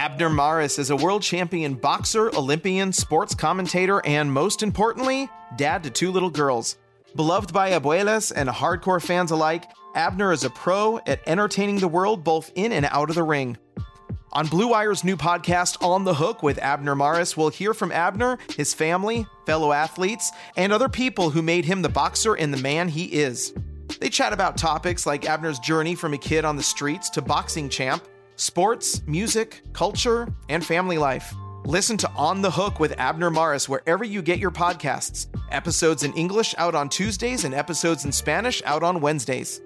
Abner Mares is a world champion boxer, Olympian, sports commentator, and most importantly, dad to two little girls. Beloved by abuelas and hardcore fans alike, Abner is a pro at entertaining the world both in and out of the ring. On Blue Wire's new podcast, On the Hook with Abner Mares, we'll hear from Abner, his family, fellow athletes, and other people who made him the boxer and the man he is. They chat about topics like Abner's journey from a kid on the streets to boxing champ, sports, music, culture, and family life. Listen to On the Hook with Abner Mares wherever you get your podcasts. Episodes in English out on Tuesdays and episodes in Spanish out on Wednesdays.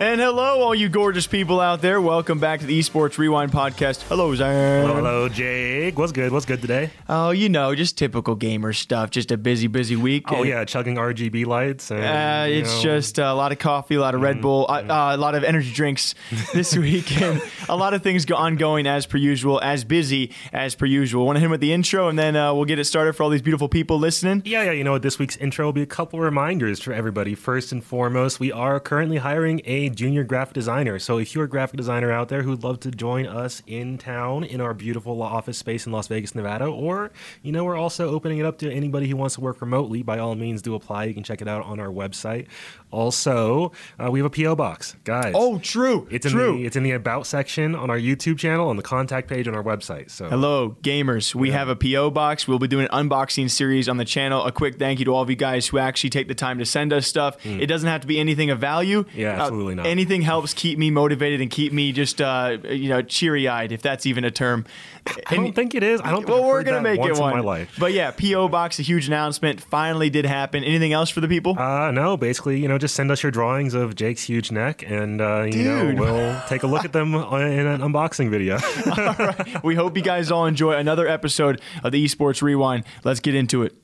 And hello, all you gorgeous people out there. Welcome back to the Esports Rewind podcast. Hello, Zan. Hello, Jake. What's good? What's good today? Oh, you know, just typical gamer stuff. Just a busy, busy week. Oh And, yeah, chugging RGB lights. And, Uh, it's know, just a lot of coffee, a lot of Red Bull, uh, uh, a lot of energy drinks this week, and a lot of things go ongoing as per usual, as busy as per usual. Want to hit him with the intro, and then uh, we'll get it started for all these beautiful people listening. Yeah, yeah. You know what? This week's intro will be a couple reminders for everybody. First and foremost, we are currently hiring a junior graphic designer. So if you're a graphic designer out there who'd love to join us in town in our beautiful office space in Las Vegas, Nevada, or you know, we're also opening it up to anybody who wants to work remotely. By all means, do apply. You can check it out on our website. Also, uh, we have a PO box, guys. Oh, true. It's in true. the it's in the about section on our YouTube channel on the contact page on our website. So Hello, gamers. We have a PO box. We'll be doing an unboxing series on the channel. A quick thank you to all of you guys who actually take the time to send us stuff. It doesn't have to be anything of value. Yeah, Uh, absolutely not. Anything helps keep me motivated and keep me just, uh, you know, cheery eyed, if that's even a term. I don't think it is. I don't. Think Well, we're gonna make it one. in my life. But yeah, PO box, a huge announcement, finally did happen. Anything else for the people? Uh, no, basically, you know, just send us your drawings of Jake's huge neck, and uh, you Dude. know, we'll take a look at them in an unboxing video. all right. we hope you guys all enjoy another episode of the Esports Rewind. Let's get into it.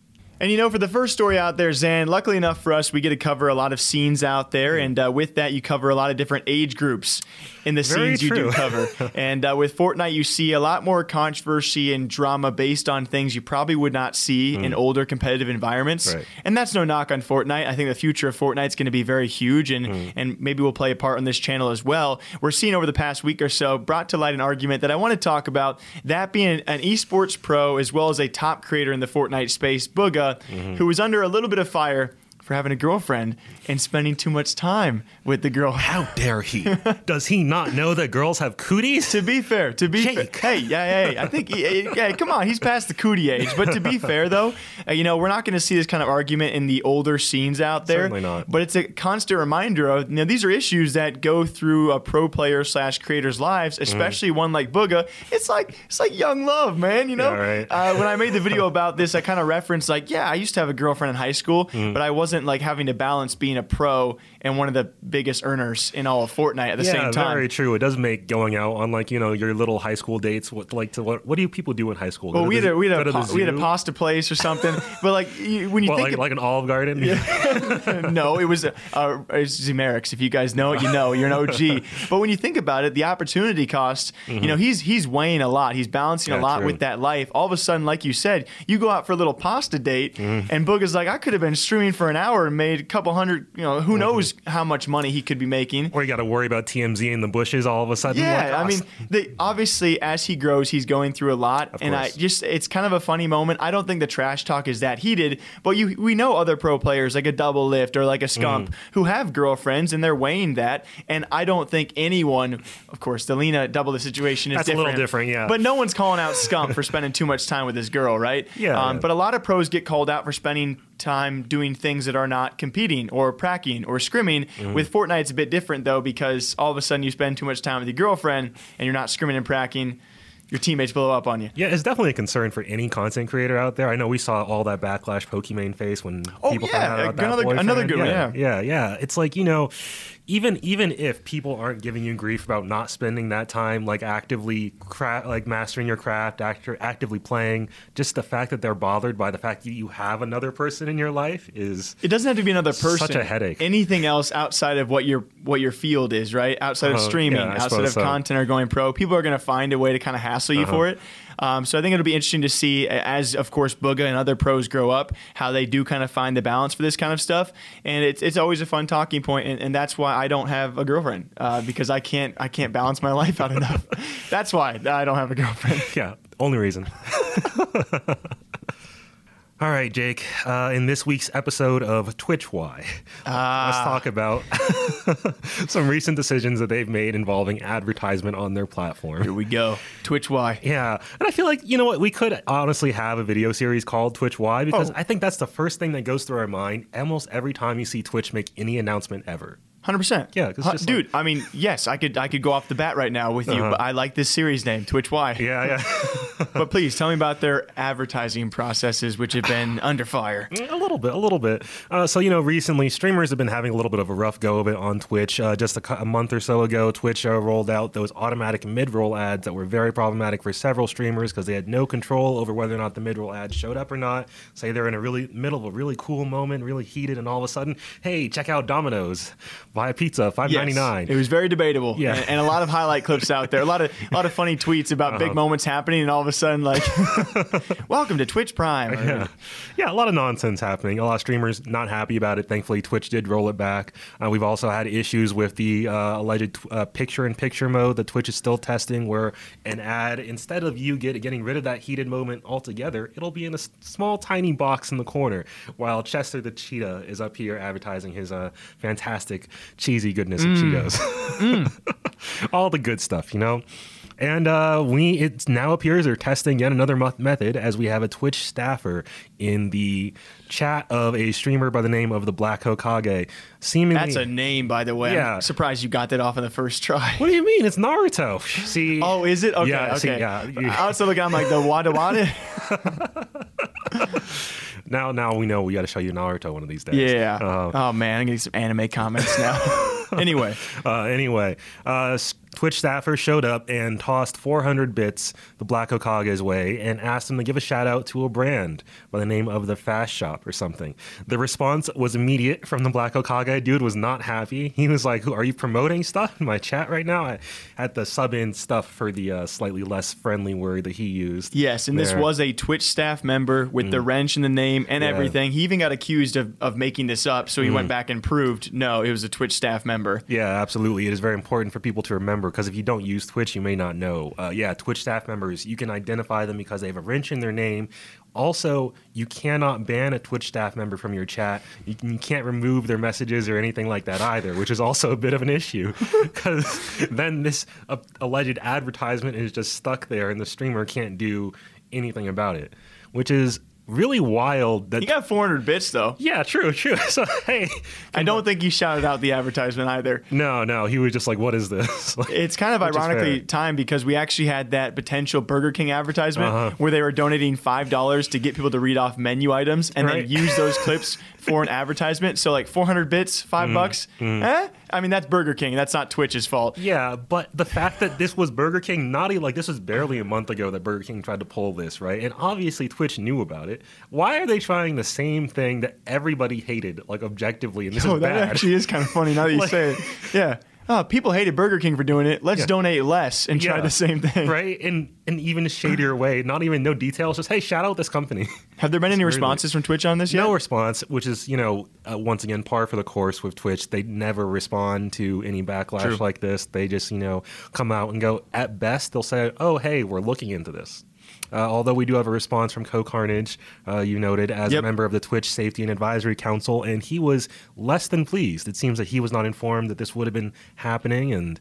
And you know, for the first story out there, Zan, luckily enough for us, we get to cover a lot of scenes out there. And uh, with that, you cover a lot of different age groups in the Very scenes you do cover. and uh, with Fortnite, you see a lot more controversy and drama based on things you probably would not see in older competitive environments. Mm. Right. And that's no knock on Fortnite. I think the future of Fortnite is going to be very huge, and Mm. and maybe we'll play a part on this channel as well. We're seeing over the past week or so brought to light an argument that I want to talk about. That being an esports pro as well as a top creator in the Fortnite space, Bugha, Mm-hmm. who was under a little bit of fire for having a girlfriend and spending too much time with the girl. How dare he? Does he not know that girls have cooties? To be fair, to be fair, Jake. hey, yeah, hey, I think, yeah, come on, he's past the cootie age. But to be fair, though, uh, you know, we're not going to see this kind of argument in the older scenes out there. Certainly not. But it's a constant reminder of, you know, these are issues that go through a pro player slash creator's lives, Mm. especially one like Bugha. It's like it's like young love, man. You know, Yeah, right. uh, when I made the video about this, I kind of referenced like, yeah, I used to have a girlfriend in high school, Mm. but I wasn't wasn't like having to balance being a pro and one of the biggest earners in all of Fortnite at the yeah, same time. That's very true. It does make going out on like you know your little high school dates. What like to what? What do you people do in high school? Well, we had the- a we had a, pa- we had a pasta place or something. but like you, when you What, think like, of- like an Olive Garden. no, it was uh, Zimerix. If you guys know it, you know you're an OG. but when you think about it, the opportunity cost. You know, he's he's weighing a lot. He's balancing a Mm-hmm. Lot true. with that life. All of a sudden, like you said, you go out for a little pasta date, Mm-hmm. and Boog is like, I could have been streaming for an hour and made a couple hundred. You know, Mm-hmm. who knows how much money he could be making. Or you got to worry about TMZ in the bushes all of a sudden. Yeah, Like, I oh, mean, the, obviously, as he grows, he's going through a lot, and I just it's kind of a funny moment. I don't think the trash talk is that heated, but you we know other pro players like a Doublelift or like a scump Mm. who have girlfriends and they're weighing that, and I don't think anyone, of course, Delina double the situation is That's a little different, yeah. But no one's calling out scump for spending too much time with his girl, right? Yeah, Um, yeah. But a lot of pros get called out for spending time doing things that are not competing or pracking or scrimming. Mm-hmm. With Fortnite, it's a bit different though because all of a sudden you spend too much time with your girlfriend and you're not scrimming and pracking. Your teammates blow up on you. Yeah, it's definitely a concern for any content creator out there. I know we saw all that backlash Pokimane face when Oh, people yeah, found out about another- that another boyfriend. good one, yeah, yeah, yeah. It's like you know, even even if people aren't giving you grief about not spending that time like actively cra- like mastering your craft, actor actively playing, just the fact that they're bothered by the fact that you have another person in your life is It doesn't have to be another person. Such a headache. Anything else outside of what your what your field is, right? Outside of Uh-huh. streaming, Yeah, outside of so. Uh-huh. content or going pro, people are going to find a way to kind of hassle you for it. Um, so I think it'll be interesting to see as, of course, Bugha and other pros grow up, how they do kind of find the balance for this kind of stuff. And it's it's always a fun talking point, and, and that's why I don't have a girlfriend uh, because I can't I can't balance my life out enough. that's why I don't have a girlfriend. yeah, only reason. All right, Jake. Uh, in this week's episode of Twitch Why, let's talk about some recent decisions that they've made involving advertisement on their platform. Here we go. Twitch Y. Yeah, and I feel like you know what we could honestly have a video series called Twitch Why because Oh. I think that's the first thing that goes through our mind almost every time you see Twitch make any announcement ever. Hundred percent. Yeah, just dude. I mean, yes, I could I could go off the bat right now with you, but I like this series name, Twitch Why. Yeah, yeah. but please tell me about their advertising processes, which have been under fire. A little bit, a little bit. Uh, so, you know, recently streamers have been having a little bit of a rough go of it on Twitch. Uh, just a, a month or so ago, Twitch uh, rolled out those automatic mid roll ads that were very problematic for several streamers because they had no control over whether or not the mid roll ads showed up or not. Say they're in a really middle of a really cool moment, really heated, and all of a sudden, hey, check out Domino's, buy a pizza, five ninety nine. It was very debatable. Yeah. And, and a lot of highlight clips out there. A lot of a lot of funny tweets about Uh-huh. big moments happening, and all of a sudden, like, welcome to Twitch Prime. or- Yeah. yeah, a lot of nonsense happening. A lot of streamers not happy about it. Thankfully, Twitch did roll it back. Uh, we've also had issues with the uh, alleged uh, picture-in-picture mode that Twitch is still testing, where an ad instead of you get, getting rid of that heated moment altogether, it'll be in a small, tiny box in the corner, while Chester the cheetah is up here advertising his uh, fantastic cheesy goodness of Cheetos. All the good stuff, you know. And uh, we it now appears they're testing yet another method as we have a Twitch staffer in the chat of a streamer by the name of the Black Hokage. Seemingly, That's a name, by the way. Yeah. I'm surprised you got that off in the first try. what do you mean? It's Naruto. See? Oh, is it? Okay, Yeah, okay. see, yeah, I was looking, I'm like the Wada Wada. now, now we know we got to show you Naruto one of these days. Yeah. Uh, oh man, I'm getting some anime comments now. anyway, Uh, anyway, uh, Twitch staffer showed up and tossed 400 bits the Black Hokage's way and asked him to give a shout out to a brand by the name of the Fast Shop or something. The response was immediate from the Black Hokage. Dude was not happy. He was like, "Who are you promoting stuff in my chat right now?" I had to sub in stuff for the uh, slightly less friendly word that he used. yes, and this there. Mm. was a Twitch staff member with the wrench in the name and Yeah. everything. He even got accused of, of making this up, so he went back and proved no, it was a Twitch staff member. Yeah, absolutely. It is very important for people to remember because if you don't use Twitch, you may not know. Uh, yeah, Twitch staff members, you can identify them because they have a wrench in their name. Also, you cannot ban a Twitch staff member from your chat. You, you can't remove their messages or anything like that either, which is also a bit of an issue because then this uh, alleged advertisement is just stuck there and the streamer can't do anything about it, which is really wild that He got 400 bits though. yeah, true, true. So hey, I don't think he shouted out the advertisement either. no, no, he was just like, "What is this?" Like, It's kind of ironically timed because we actually had that potential Burger King advertisement Uh-huh. where they were donating five dollars to get people to read off menu items and Right. then use those clips for an advertisement. So like 400 bits, 5 Mm-hmm. bucks. Eh? I mean that's Burger King. That's not Twitch's fault. Yeah, but the fact that this was Burger King, naughty, like this was barely a month ago that Burger King tried to pull this, right? And obviously Twitch knew about it. Why are they trying the same thing that everybody hated, like objectively? And this Oh, is that bad. actually is kind of funny now that you Like- say it. Yeah. Oh, people hated Burger King for doing it. Let's Yeah. donate less and try the same thing. right? In an even shadier way, not even no details, just hey, shout out this company. Have there been any It's responses from Twitch on this yet? No response, which is you know uh, once again par for the course with Twitch. They never respond to any backlash True. like this. They just you know come out and go. At best, they'll say, "Oh, hey, we're looking into this." Uh, although we do have a response from CohhCarnage, uh, you noted as Yep. a member of the Twitch Safety and Advisory Council, and he was less than pleased. It seems that he was not informed that this would have been happening, and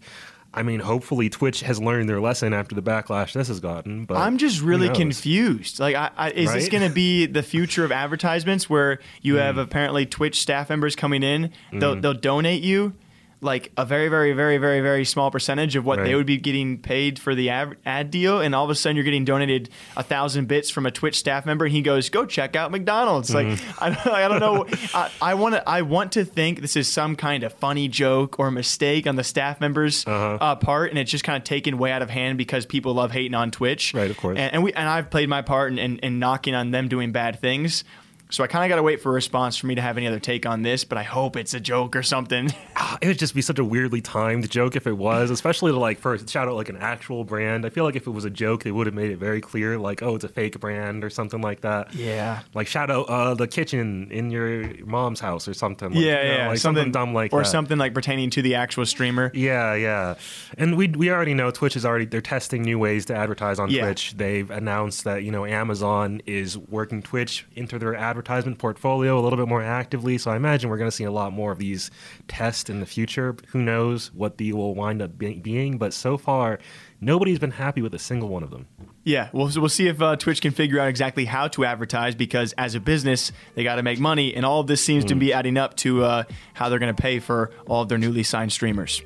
I mean, hopefully, Twitch has learned their lesson after the backlash this has gotten. But I'm just really confused. Like, I, I, is this going to be the future of advertisements where you have Hmm. apparently Twitch staff members coming in? They'll, Mm-hmm. they'll donate you like a very, very, very, very, very small percentage of what they would be getting paid for the ad, ad deal, and all of a sudden you're getting donated a thousand bits from a Twitch staff member, and he goes, "Go check out McDonald's." Like, Mm-hmm. I don't, I don't know. I, I want to, I want to think this is some kind of funny joke or mistake on the staff members' Uh-huh. uh, part, and it's just kind of taken way out of hand because people love hating on Twitch. Right, of course. And, and we and I've played my part in, in, in knocking on them doing bad things. So I kind of got to wait for a response for me to have any other take on this, but I hope it's a joke or something. it would just be such a weirdly timed joke if it was, especially to like first shout out like an actual brand. I feel like if it was a joke, they would have made it very clear, like, oh, it's a fake brand or something like that. Yeah. Like shout out uh, the kitchen in your mom's house or something. Like, yeah, you know, yeah, like something, dumb like or that. something like pertaining to the actual streamer. Yeah, yeah. And we we already know Twitch is already they're testing new ways to advertise on Yeah. Twitch. They've announced that, you know, Amazon is working Twitch into their advertisement portfolio a little bit more actively. So I imagine we're going to see a lot more of these tests in the future. Who knows what the will wind up be- being, but so far nobody's been happy with a single one of them. Yeah, we'll, we'll see if uh, Twitch can figure out exactly how to advertise because as a business, they got to make money, and all of this seems to Mm. be adding up to uh, how they're going to pay for all of their newly signed streamers.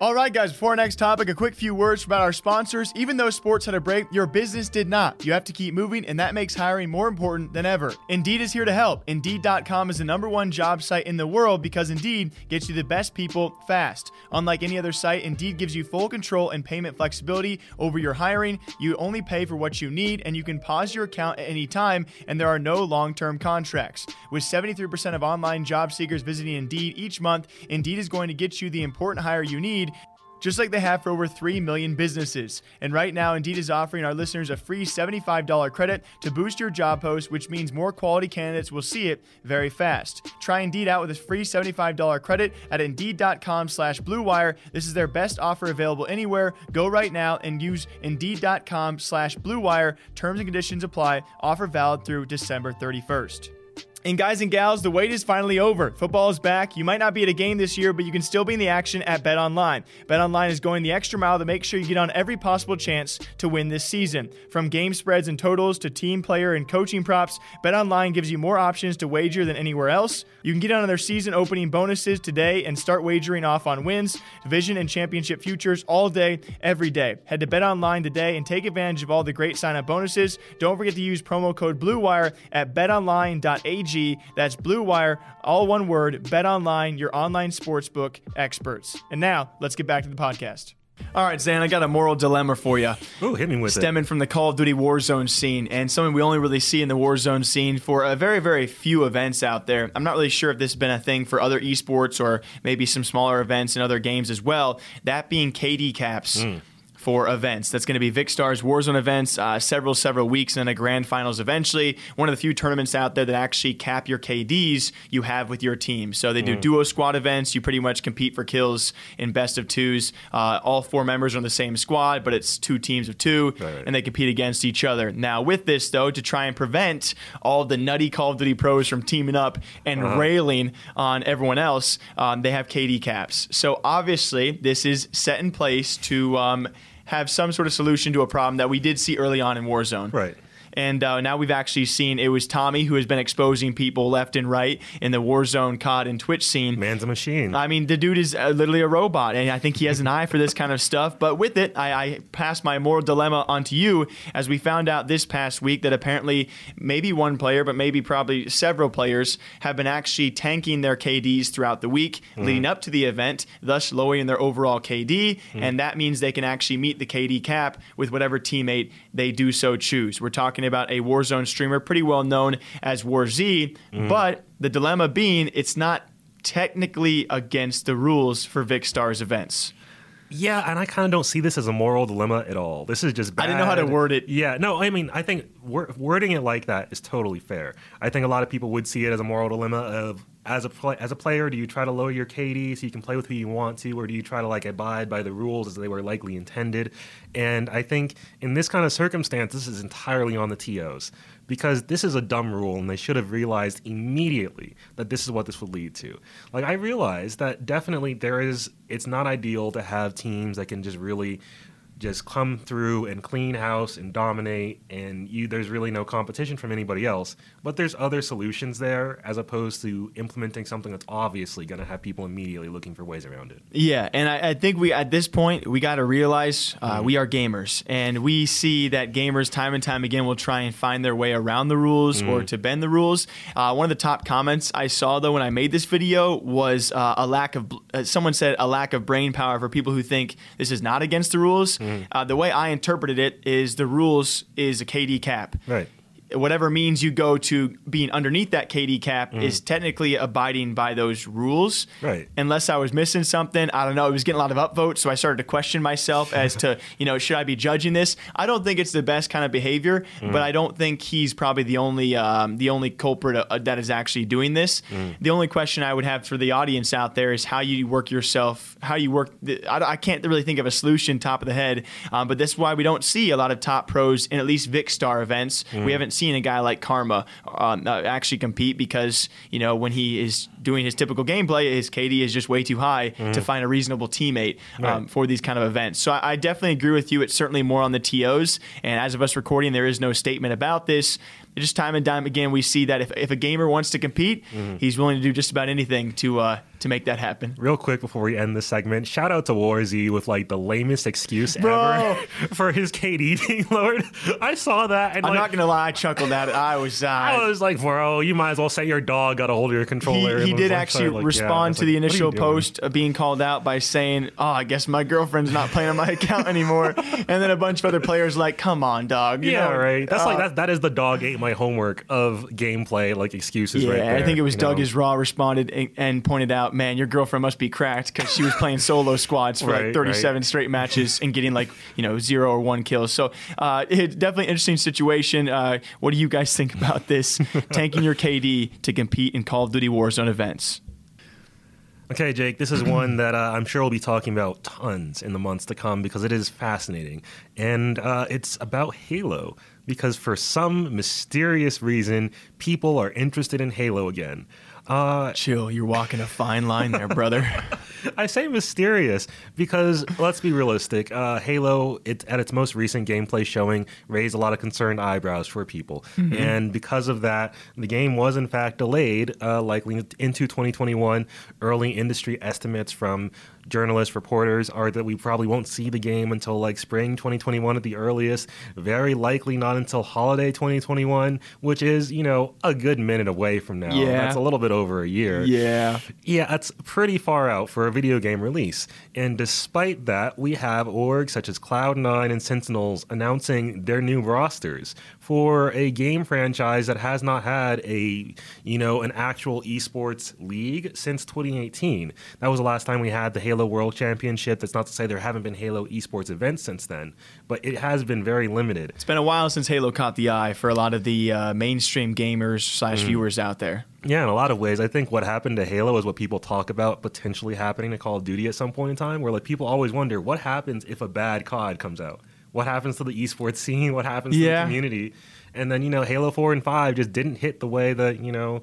All right, guys, before our next topic, a quick few words about our sponsors. Even though sports had a break, your business did not. You have to keep moving, and that makes hiring more important than ever. Indeed is here to help. Indeed.com is the number one job site in the world because Indeed gets you the best people fast. Unlike any other site, Indeed gives you full control and payment flexibility over your hiring. You only pay for what you need, and you can pause your account at any time, and there are no long term contracts. With 73% of online job seekers visiting Indeed each month, Indeed is going to get you the important hire you need just like they have for over 3 million businesses. And right now, Indeed is offering our listeners a free $75 credit to boost your job post, which means more quality candidates will see it very fast. Try Indeed out with a free $75 credit at Indeed.com slash BlueWire. This is their best offer available anywhere. Go right now and use Indeed.com slash BlueWire. Terms and conditions apply. Offer valid through December 31st. And guys and gals, the wait is finally over. Football is back. You might not be at a game this year, but you can still be in the action at Bet Online. Bet Online is going the extra mile to make sure you get on every possible chance to win this season. From game spreads and totals to team player and coaching props, Bet Online gives you more options to wager than anywhere else. You can get on their season opening bonuses today and start wagering off on wins, division, and championship futures all day, every day. Head to Bet Online today and take advantage of all the great sign up bonuses. Don't forget to use promo code BLUEWIRE at betonline.ag. That's Blue Wire, all one word. Bet Online, your online sportsbook experts. And now, let's get back to the podcast. All right, Zan, I got a moral dilemma for you. Oh, hit me with it. Stemming from the Call of Duty Warzone scene, and something we only really see in the Warzone scene for a very, very few events out there. I'm not really sure if this has been a thing for other esports or maybe some smaller events and other games as well. That being KD caps. Hmm. For events, that's going to be Vikkstar's Warzone events, uh, several several weeks, and then a grand finals eventually. One of the few tournaments out there that actually cap your KDs you have with your team. So they do duo squad events. You pretty much compete for kills in best of twos. Uh, all four members are on the same squad, but it's two teams of two, right. and they compete against each other. Now, with this though, to try and prevent all the nutty Call of Duty pros from teaming up and railing on everyone else, um, they have KD caps. So obviously, this is set in place to um, have some sort of solution to a problem that we did see early on in Warzone. Right. And uh, now we've actually seen it was Tommy who has been exposing people left and right in the Warzone COD and Twitch scene. Man's a machine. I mean, the dude is uh, literally a robot, and I think he has an eye for this kind of stuff. But with it, I, I pass my moral dilemma onto you as we found out this past week that apparently maybe one player, but maybe probably several players have been actually tanking their KDs throughout the week leading up to the event, thus lowering their overall KD, and that means they can actually meet the KD cap with whatever teammate they do so choose. We're talking about a Warzone streamer, pretty well known as WarZ, mm-hmm. but the dilemma being it's not technically against the rules for Vikkstar's events. Yeah, and I kind of don't see this as a moral dilemma at all. This is just bad. I didn't know how to word it. Yeah, no, I mean, I think wor- wording it like that is totally fair. I think a lot of people would see it as a moral dilemma of as a as a player, do you try to lower your KD so you can play with who you want to, or do you try to like abide by the rules as they were likely intended? And I think in this kind of circumstance, this is entirely on the TOs because this is a dumb rule and they should have realized immediately that this is what this would lead to. Like I realize that definitely there is it's not ideal to have teams that can just really just come through and clean house and dominate and you there's really no competition from anybody else but there's other solutions there as opposed to implementing something that's obviously going to have people immediately looking for ways around it Yeah, and I, I think we at this point we got to realize uh, we are gamers, and we see that gamers time and time again will try and find their way around the rules or to bend the rules. Uh, one of the top comments I saw though when I made this video was uh, a lack of. Uh, someone said a lack of brain power for people who think this is not against the rules. Uh, the way I interpreted it is the rules is a KD cap. Right whatever means you go to being underneath that KD cap is technically abiding by those rules. Right. Unless I was missing something. I don't know. It was getting a lot of upvotes, so I started to question myself as to, you know, should I be judging this? I don't think it's the best kind of behavior, but I don't think he's probably the only um, the only culprit uh, that is actually doing this. The only question I would have for the audience out there is how you work yourself, how you work. The, I, I can't really think of a solution top of the head, um, but this is why we don't see a lot of top pros in at least Vikkstar events. We haven't seen a guy like Karma um, actually compete because you know when he is doing his typical gameplay, his KD is just way too high to find a reasonable teammate um, for these kind of events. So I, I definitely agree with you. It's certainly more on the TOs, and as of us recording, there is no statement about this. Just time and time again, we see that if, if a gamer wants to compete, he's willing to do just about anything to uh, to make that happen. Real quick before we end this segment, shout out to Warzy with like the lamest excuse Bro. ever for his KD being lowered. I saw that and I'm like, not gonna lie, I chuckled at it. I was. Uh, I was like, bro, you might as well say your dog got a hold of your controller. he, he did actually like, respond was to like, the what are you initial post of being called out by saying, "Oh, I guess my girlfriend's not playing on my account anymore," and then a bunch of other players like, "Come on, dog." You Yeah, know, right. That's like uh, that. That is the dog ate my homework of gameplay, like excuses. Yeah, right there, I think it was Doug know? is Raw responded and, and pointed out, "Man, your girlfriend must be cracked because she was playing solo squads for like 37 right. straight matches and getting like you know zero or one kills." So, uh, it's definitely an interesting situation. Uh, what do you guys think about this? Tanking your KD to compete in Call of Duty Warzone events. Okay, Jake, this is one that uh, I'm sure we'll be talking about tons in the months to come because it is fascinating. And uh, it's about Halo because for some mysterious reason, people are interested in Halo again. Uh, Chill, you're walking a fine line there, brother. I say mysterious because let's be realistic. Uh, Halo, it, at its most recent gameplay showing, raised a lot of concerned eyebrows for people, and because of that, the game was in fact delayed, uh, likely into 2021. Early industry estimates from journalists, reporters are that we probably won't see the game until like spring 2021 at the earliest. Very likely not until holiday 2021, which is you know a good minute away from now. Yeah. that's a little bit over a year. yeah. Yeah, that's pretty far out for a video game release. And despite that, we have orgs such as Cloud9 and Sentinels announcing their new rosters for a game franchise that has not had a, you know, an actual esports league since 2018. That was the last time we had the Halo World Championship. That's not to say there haven't been Halo esports events since then, but it has been very limited. It's been a while since Halo caught the eye for a lot of the uh, mainstream gamers slash Mm. viewers out there. Yeah, in a lot of ways, I think what happened to Halo is what people talk about potentially happening to Call of Duty at some point in time, where like people always wonder what happens if a bad COD comes out. What happens to the esports scene? What happens to the community? And then you know, Halo Four and Five just didn't hit the way that you know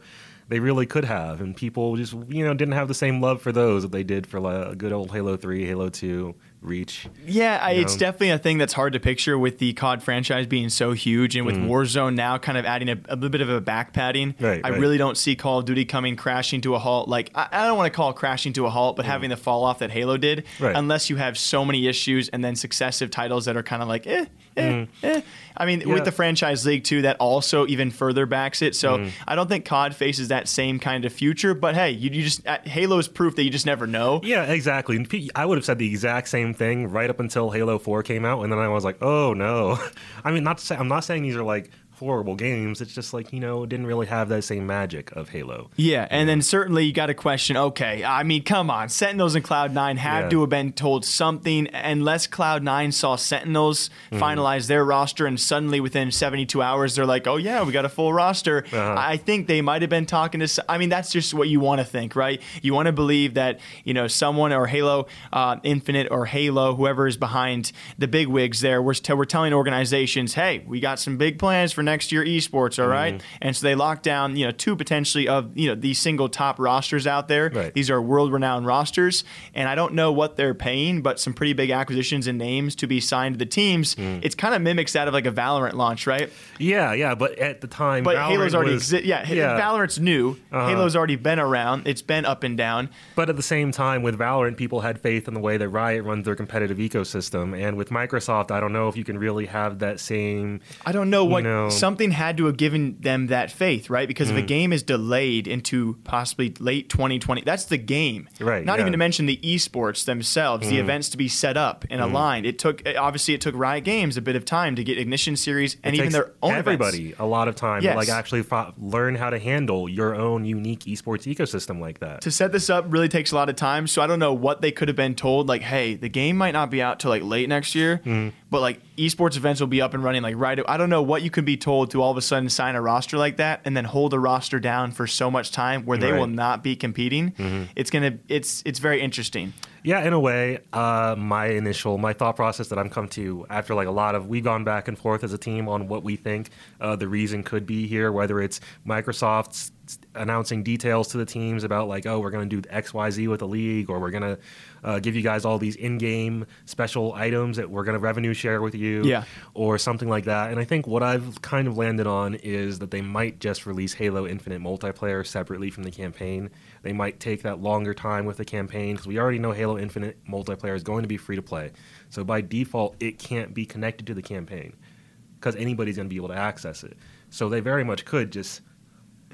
they really could have, and people just you know didn't have the same love for those that they did for like a good old Halo Three, Halo Two, reach. Yeah, I, it's definitely a thing that's hard to picture with the COD franchise being so huge and with Warzone now kind of adding a, a little bit of a back padding. Right, I right. really don't see Call of Duty coming crashing to a halt. Like, I, I don't want to call it crashing to a halt, but having the fall off that Halo did, Right. unless you have so many issues and then successive titles that are kind of like, eh, eh, eh. I mean, Yeah. with the franchise league too, that also even further backs it. So I don't think COD faces that same kind of future. But hey, you, you just uh, Halo's proof that you just never know. Yeah, exactly. I would have said the exact same thing right up until Halo 4 came out, and then I was like, oh no. I mean, not to say, I'm not saying these are like horrible games. It's just like you know, it didn't really have that same magic of Halo. Yeah, and then certainly you got to question. Okay, I mean, come on, Sentinels and Cloud Nine have Yeah. to have been told something. Unless Cloud Nine saw Sentinels Mm-hmm. finalize their roster, and suddenly within 72 hours they're like, "Oh yeah, we got a full roster." Uh-huh. I think they might have been talking to. I mean, that's just what you want to think, right? You want to believe that you know someone or Halo uh, Infinite or Halo, whoever is behind the big wigs there, we're, t- we're telling organizations, "Hey, we got some big plans for next year esports." All right, Mm-hmm. and so they lock down you know two potentially of you know these single top rosters out there. Right. These are world renowned rosters, and I don't know what they're paying, but some pretty big acquisitions and names to be signed to the teams. Mm. It's kind of mimics that of like a Valorant launch, right? Yeah, yeah, but at the time, But Valorant Halo's already was- exi- yeah, yeah. Valorant's new. Uh-huh. Halo's already been around. It's been up and down. But at the same time, with Valorant, people had faith in the way that Riot runs their competitive ecosystem, and with Microsoft, I don't know if you can really have that same. I don't know what know- something had to have given them that faith, right? Because Mm. if a game is delayed into possibly late 2020, that's the game. Right, Not yeah. Mm. even to mention the esports themselves, the events to be set up and aligned. It took obviously it took Riot Games a bit of time to get Ignition Series and even their own events. everybody a lot of time Yes. to like actually fo- learn how to handle your own unique esports ecosystem like that. to set this up really takes a lot of time. So I don't know what they could have been told. Like, hey, the game might not be out till like late next year, Mm-hmm. But like esports events will be up and running like right. I don't know what you could be told to all of a sudden sign a roster like that and then hold a roster down for so much time where they Right. will not be competing. Mm-hmm. It's gonna. It's it's very interesting. Yeah, in a way, uh, my initial my thought process that I'm come to after like a lot of we've gone back and forth as a team on what we think uh, the reason could be here, whether it's Microsoft's announcing details to the teams about like oh we're going to do X Y Z with the league or we're going to uh, give you guys all these in-game special items that we're going to revenue share with you Yeah. or something like that. And I think what I've kind of landed on is that they might just release Halo Infinite multiplayer separately from the campaign. They might take that longer time with the campaign because we already know Halo Infinite multiplayer is going to be free to play. So by default, it can't be connected to the campaign because anybody's going to be able to access it. So they very much could just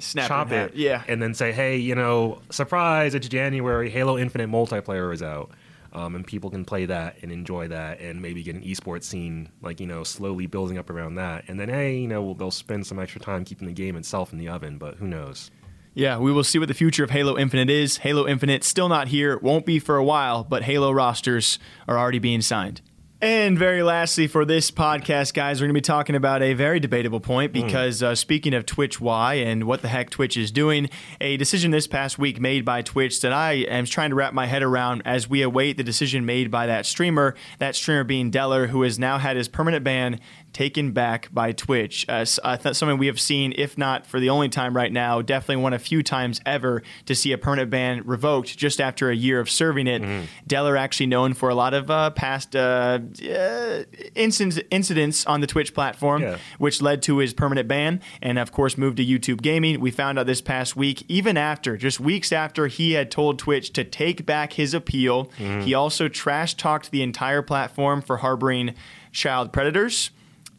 Snap chop it, Yeah. and then say, "Hey, you know, surprise! It's January. Halo Infinite multiplayer is out, um, and people can play that and enjoy that, and maybe get an esports scene, like you know, slowly building up around that. And then, hey, you know, they'll spend some extra time keeping the game itself in the oven, but who knows? Yeah, we will see what the future of Halo Infinite is. Halo Infinite still not here, won't be for a while, but Halo rosters are already being signed. And very lastly, for this podcast, guys, we're going to be talking about a very debatable point because uh, speaking of Twitch why and what the heck Twitch is doing, a decision this past week made by Twitch that I am trying to wrap my head around as we await the decision made by that streamer, that streamer being Dellor, who has now had his permanent ban taken back by Twitch. Uh, uh, something we have seen, if not for the only time right now, definitely one of few times ever to see a permanent ban revoked just after a year of serving it. Dellor actually known for a lot of uh, past uh, uh, incidents, incidents on the Twitch platform, Yeah. which led to his permanent ban, and of course moved to YouTube Gaming. We found out this past week, even after, just weeks after he had told Twitch to take back his appeal, he also trash talked the entire platform for harboring child predators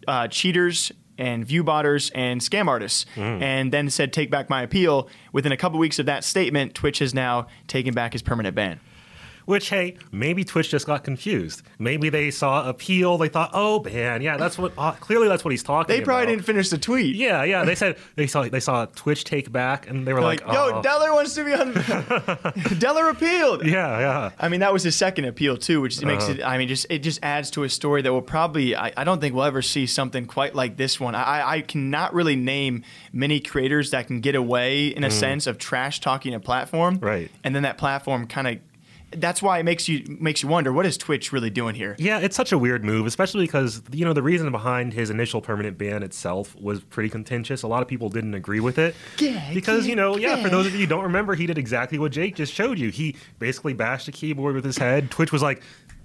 uh, cheaters and view botters and scam artists, and then said, "Take back my appeal." Within a couple weeks of that statement, Twitch has now taken back his permanent ban. Which, hey, maybe Twitch just got confused. Maybe they saw appeal. They thought, oh man, yeah, that's what. Uh, clearly, that's what he's talking. They probably about. didn't finish the tweet. Yeah, yeah. They said they saw they saw Twitch take back, and they were Like, like, yo, oh. Dellor wants to be on. Dellor appealed. yeah, yeah. I mean, that was his second appeal too, which makes Uh-huh. it. I mean, just it just adds to a story that will probably. I, I don't think we'll ever see something quite like this one. I, I cannot really name many creators that can get away in a sense of trash talking a platform, Mm. Right. And then that platform kind of. That's why it makes you makes you wonder what is Twitch really doing here. Yeah, it's such a weird move, especially because you know the reason behind his initial permanent ban itself was pretty contentious. A lot of people didn't agree with it Yeah, because you know, yeah. yeah. For those of you who don't remember, he did exactly what Jake just showed you. He basically bashed a keyboard with his head. Twitch was like,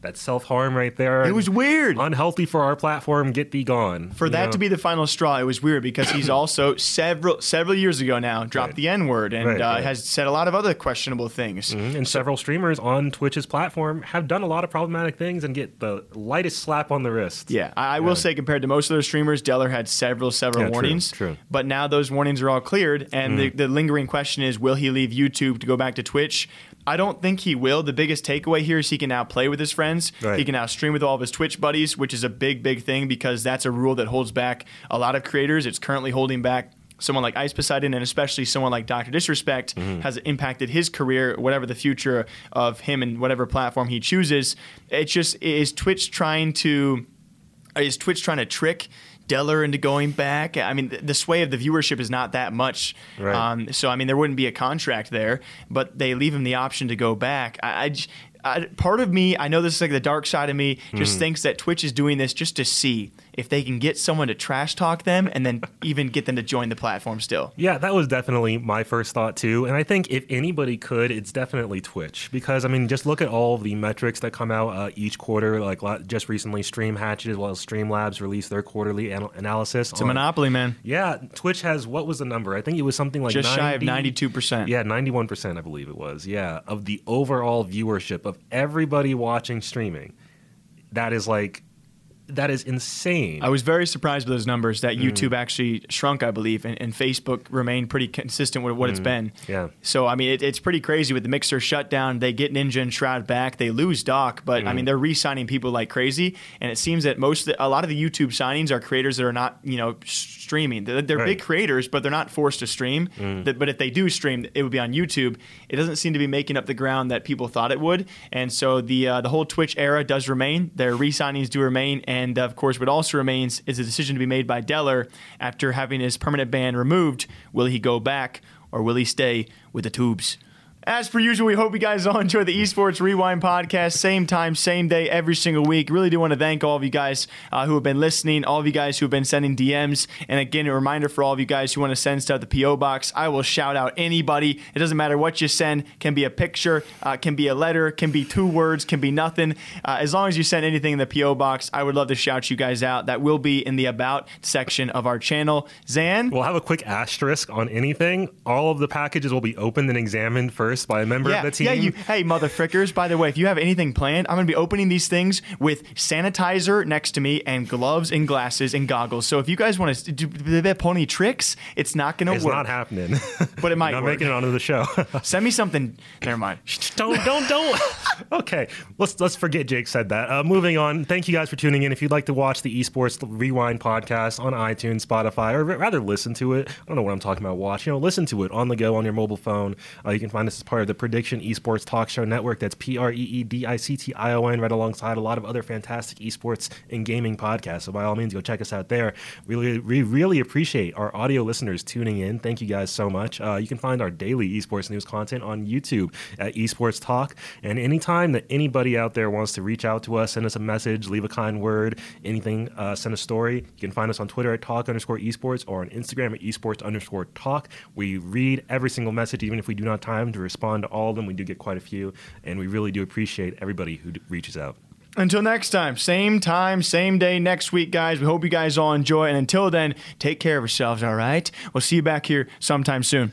That self harm right there. It was weird. Unhealthy for our platform. Get thee gone. For that know? to be the final straw, it was weird because he's also several several years ago now dropped Right. the N word and Right, uh, right. has said a lot of other questionable things. and several streamers on Twitch's platform have done a lot of problematic things and get the lightest slap on the wrist. Yeah, I, I will say compared to most of those streamers, Dellor had several, several Yeah, true, warnings. true. Mm. But now those warnings are all cleared, and the, the lingering question is, will he leave YouTube to go back to Twitch? I don't think he will. The biggest takeaway here is he can now play with his friends. Right. He can now stream with all of his Twitch buddies, which is a big, big thing because that's a rule that holds back a lot of creators. It's currently holding back someone like Ice Poseidon and especially someone like Dr. Disrespect Mm-hmm. has impacted his career, whatever the future of him and whatever platform he chooses. It just is Twitch trying to is Twitch trying to trick Dellor into going back? I mean, the, sway of the viewership is not that much. Right. Um, so, I mean, there wouldn't be a contract there, but they leave him the option to go back. I, I I- part of me, I know this is like the dark side of me, just Hmm. thinks that Twitch is doing this just to see if they can get someone to trash talk them and then even get them to join the platform still. Yeah, that was definitely my first thought too. And I think if anybody could, it's definitely Twitch because I mean, just look at all the metrics that come out uh, each quarter. Like just recently, Stream Hatchet as well as Streamlabs released their quarterly anal- analysis. It's a monopoly, man. Yeah, Twitch has what was the number? I think it was something like Just shy of 92%. Yeah, ninety-one percent, I believe it was. Yeah, of the overall viewership of everybody watching streaming. That is like, that is insane. I was very surprised with those numbers Mm. that YouTube actually shrunk, I believe, and, and Facebook remained pretty consistent with what it's been. Mm. Yeah. So, I mean, it, it's pretty crazy with the Mixer shutdown. They get Ninja and Shroud back. They lose Doc, but Mm. I mean, they're re signing people like crazy. And it seems that most, of the, a lot of the YouTube signings are creators that are not, you know, streaming. They're, they're big Right. Mm. creators, but they're not forced to stream. That- but if they do stream, it would be on YouTube. It doesn't seem to be making up the ground that people thought it would. And so the uh, the whole Twitch era does remain. Their re signings do remain. And of course, what also remains is a decision to be made by Dellor after having his permanent ban removed. Will he go back or will he stay with the tubes? As per usual, we hope you guys all enjoy the Esports Rewind podcast. Same time, same day, every single week. Really do want to thank all of you guys uh, who have been listening, all of you guys who have been sending DMs. And again, a reminder for all of you guys who want to send stuff to the P.O. Box. I will shout out anybody. It doesn't matter what you send. Can be a picture, uh, can be a letter, can be two words, can be nothing. Uh, as long as you send anything in the P.O. Box, I would love to shout you guys out. That will be in the About section of our channel. Zan? We'll have a quick asterisk on anything. All of the packages will be opened and examined first by a member yeah, of the team. Yeah, you, hey, mother frickers. By the way, if you have anything planned, I'm going to be opening these things with sanitizer next to me and gloves and glasses and goggles. So if you guys want to do the pony tricks, it's not going to work. it's not happening. But it might not work. making it onto the show. Send me something. Never mind. don't don't don't. okay, let's let's forget Jake said that. Uh, moving on. Thank you guys for tuning in. If you'd like to watch the Esports Rewind podcast on iTunes, Spotify, or rather listen to it, I don't know what I'm talking about. Watch, you know, listen to it on the go on your mobile phone. Uh, you can find us part of the Prediction Esports Talk Show Network. That's P R E E D I C T I O N, right alongside a lot of other fantastic esports and gaming podcasts. So by all means, go check us out there. Really, we really appreciate our audio listeners tuning in. Thank you guys so much. Uh, you can find our daily esports news content on YouTube at Esports Talk. And anytime that anybody out there wants to reach out to us, send us a message, leave a kind word, anything, uh, send a story, you can find us on Twitter at talk underscore esports or on Instagram at esports underscore talk. We read every single message, even if we do not time to respond to all of them. We do get quite a few, and we really do appreciate everybody who d- reaches out. Until next time, same time, same day next week, guys. We hope you guys all enjoy. And until then, take care of yourselves, all right? We'll see you back here sometime soon.